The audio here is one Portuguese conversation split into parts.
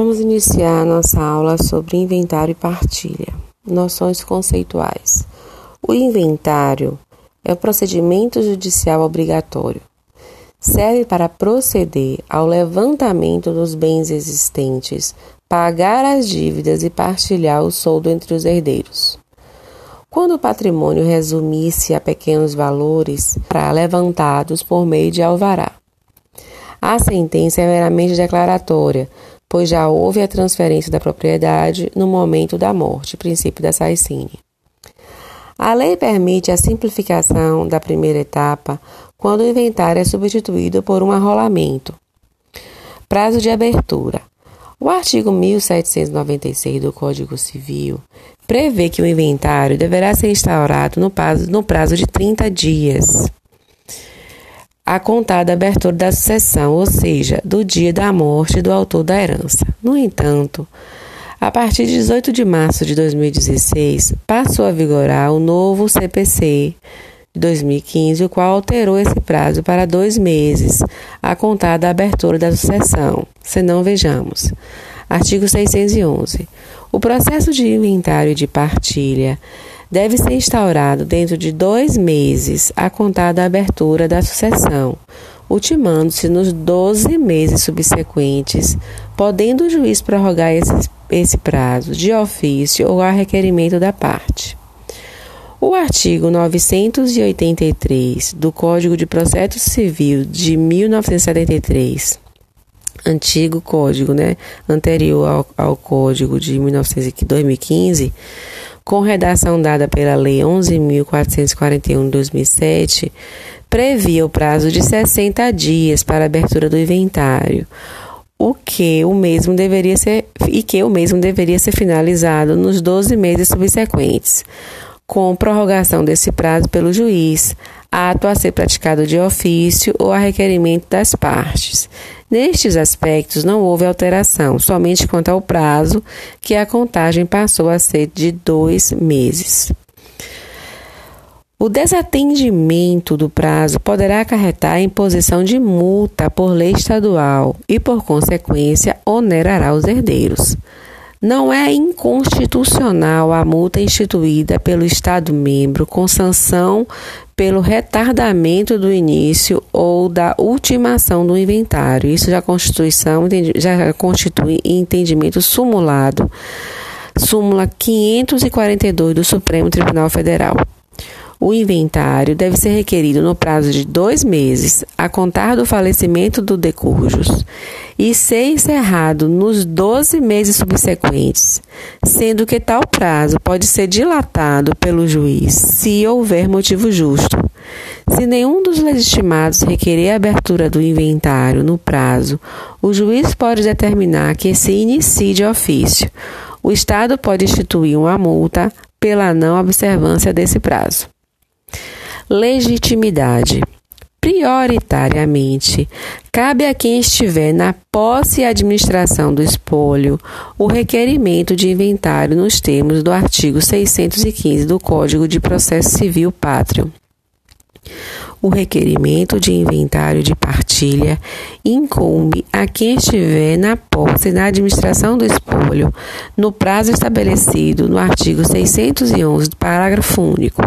Vamos iniciar nossa aula sobre inventário e partilha. Noções conceituais. O inventário é o procedimento judicial obrigatório. Serve para proceder ao levantamento dos bens existentes, pagar as dívidas e partilhar o soldo entre os herdeiros. Quando o patrimônio resumisse a pequenos valores, para levantados por meio de alvará. A sentença é meramente declaratória, pois já houve a transferência da propriedade no momento da morte, princípio da Saicine. A lei permite a simplificação da primeira etapa quando o inventário é substituído por um arrolamento. Prazo de abertura. O artigo 1796 do Código Civil prevê que o inventário deverá ser instaurado no prazo, no prazo de 30 dias a contar da abertura da sucessão, ou seja, do dia da morte do autor da herança. No entanto, a partir de 18 de março de 2016, passou a vigorar o novo CPC de 2015, o qual alterou esse prazo para dois meses, a contar da abertura da sucessão. Se não, vejamos. Artigo 611. O processo de inventário e de partilha deve ser instaurado dentro de dois meses a contar da abertura da sucessão, ultimando-se nos 12 meses subsequentes, podendo o juiz prorrogar esse, esse prazo de ofício ou a requerimento da parte. O artigo 983 do Código de Processo Civil de 1973, antigo código, né, anterior ao, ao Código de 2015, com redação dada pela Lei 11.441 de 2007, previa o prazo de 60 dias para abertura do inventário, o que o mesmo deveria ser e que o mesmo deveria ser finalizado nos 12 meses subsequentes, com prorrogação desse prazo pelo juiz, ato a ser praticado de ofício ou a requerimento das partes. Nestes aspectos não houve alteração, somente quanto ao prazo, que a contagem passou a ser de dois meses. O desatendimento do prazo poderá acarretar a imposição de multa por lei estadual e, por consequência, onerará os herdeiros. Não é inconstitucional a multa instituída pelo Estado-membro com sanção pelo retardamento do início ou da ultimação do inventário. Isso já, Constituição, já constitui entendimento sumulado. Súmula 542 do Supremo Tribunal Federal. O inventário deve ser requerido no prazo de dois meses, a contar do falecimento do decurjus, e ser encerrado nos 12 meses subsequentes, sendo que tal prazo pode ser dilatado pelo juiz se houver motivo justo. Se nenhum dos legitimados requerer a abertura do inventário no prazo, o juiz pode determinar que se inicie de ofício. O Estado pode instituir uma multa pela não observância desse prazo. Legitimidade. Prioritariamente, cabe a quem estiver na posse e administração do espólio o requerimento de inventário nos termos do artigo 615 do Código de Processo Civil Pátrio o requerimento de inventário de partilha incumbe a quem estiver na posse da administração do espólio, no prazo estabelecido no artigo 611 do parágrafo único.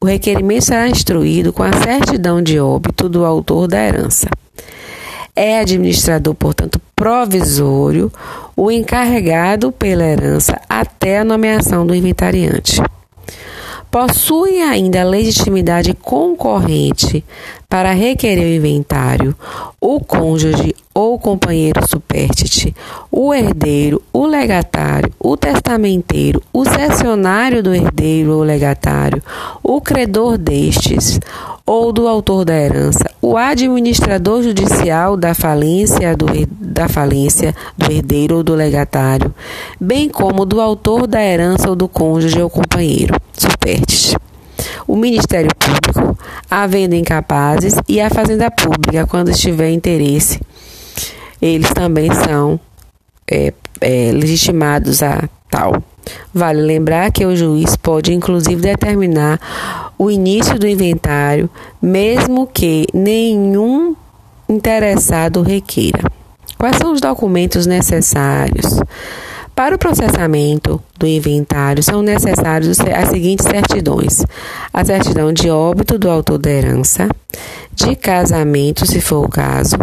O requerimento será instruído com a certidão de óbito do autor da herança. É administrador, portanto, provisório o encarregado pela herança até a nomeação do inventariante possui ainda legitimidade concorrente para requerer o inventário, o cônjuge ou companheiro supérstite, o herdeiro, o legatário, o testamenteiro, o cessionário do herdeiro ou legatário, o credor destes ou do autor da herança, o administrador judicial da falência do, da falência do herdeiro ou do legatário, bem como do autor da herança ou do cônjuge ou companheiro supérstite o Ministério Público, a venda incapazes e a Fazenda Pública, quando estiver interesse. Eles também são é, é, legitimados a tal. Vale lembrar que o juiz pode, inclusive, determinar o início do inventário, mesmo que nenhum interessado requeira. Quais são os documentos necessários? Para o processamento do inventário, são necessários as seguintes certidões: a certidão de óbito do autor da herança, de casamento, se for o caso,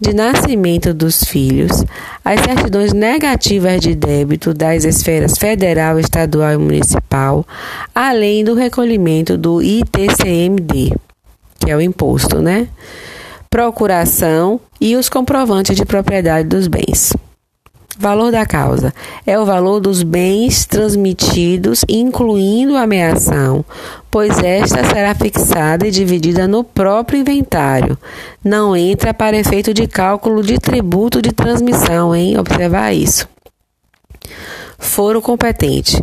de nascimento dos filhos, as certidões negativas de débito das esferas federal, estadual e municipal, além do recolhimento do ITCMD, que é o imposto, né? Procuração e os comprovantes de propriedade dos bens. Valor da causa é o valor dos bens transmitidos, incluindo a ameação, pois esta será fixada e dividida no próprio inventário. Não entra para efeito de cálculo de tributo de transmissão, hein? Observar isso. Foro competente.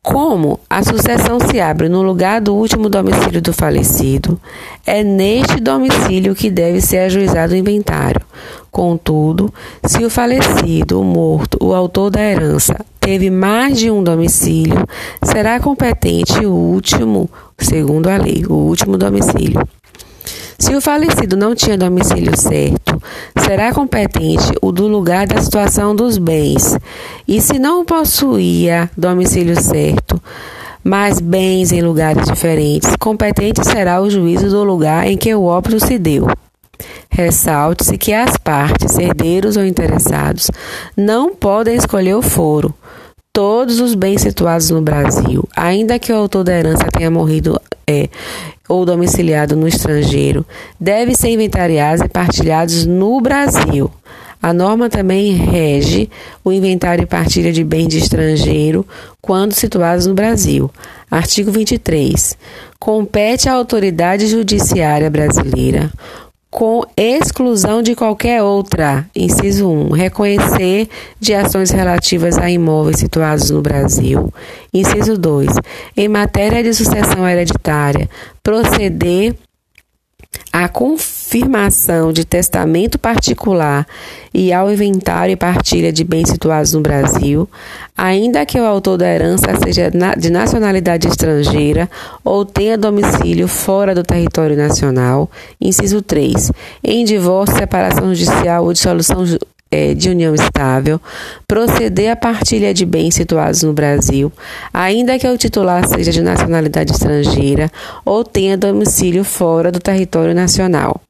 Como a sucessão se abre no lugar do último domicílio do falecido, é neste domicílio que deve ser ajuizado o inventário. Contudo, se o falecido, o morto, o autor da herança, teve mais de um domicílio, será competente o último, segundo a lei, o último domicílio. Se o falecido não tinha domicílio certo, será competente o do lugar da situação dos bens. E se não possuía domicílio certo, mas bens em lugares diferentes, competente será o juízo do lugar em que o óbito se deu. Ressalte-se que as partes, herdeiros ou interessados, não podem escolher o foro. Todos os bens situados no Brasil, ainda que o autor da herança tenha morrido é, ou domiciliado no estrangeiro, devem ser inventariados e partilhados no Brasil. A norma também rege o inventário e partilha de bens de estrangeiro quando situados no Brasil. Artigo 23. Compete à autoridade judiciária brasileira com exclusão de qualquer outra. Inciso 1. Reconhecer de ações relativas a imóveis situados no Brasil. Inciso 2. Em matéria de sucessão hereditária, proceder à confirmação de testamento particular e ao inventário e partilha de bens situados no Brasil, ainda que o autor da herança seja de nacionalidade estrangeira ou tenha domicílio fora do território nacional. Inciso 3. Em divórcio, separação judicial ou dissolução é, de união estável, proceder à partilha de bens situados no Brasil, ainda que o titular seja de nacionalidade estrangeira ou tenha domicílio fora do território nacional.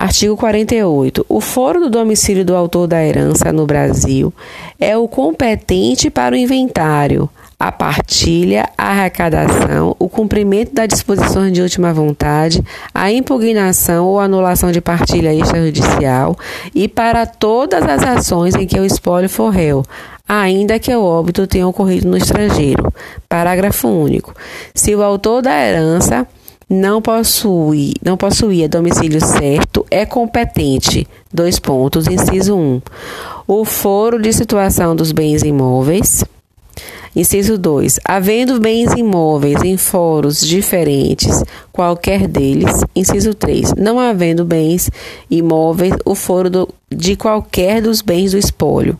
Artigo 48. O foro do domicílio do autor da herança no Brasil é o competente para o inventário, a partilha, a arrecadação, o cumprimento das disposições de última vontade, a impugnação ou anulação de partilha extrajudicial e para todas as ações em que o espólio for réu, ainda que o óbito tenha ocorrido no estrangeiro. Parágrafo único. Se o autor da herança não possui, não possuía domicílio certo, é competente. Dois pontos, inciso 1. Um, o foro de situação dos bens imóveis Inciso 2. Havendo bens imóveis em foros diferentes, qualquer deles. Inciso 3. Não havendo bens imóveis, o foro do, de qualquer dos bens do espólio.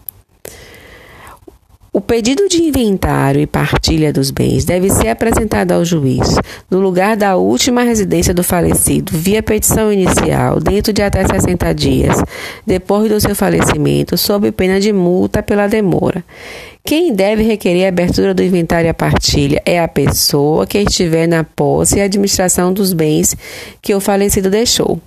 O pedido de inventário e partilha dos bens deve ser apresentado ao juiz no lugar da última residência do falecido, via petição inicial, dentro de até 60 dias, depois do seu falecimento, sob pena de multa pela demora. Quem deve requerer a abertura do inventário e a partilha é a pessoa que estiver na posse e administração dos bens que o falecido deixou.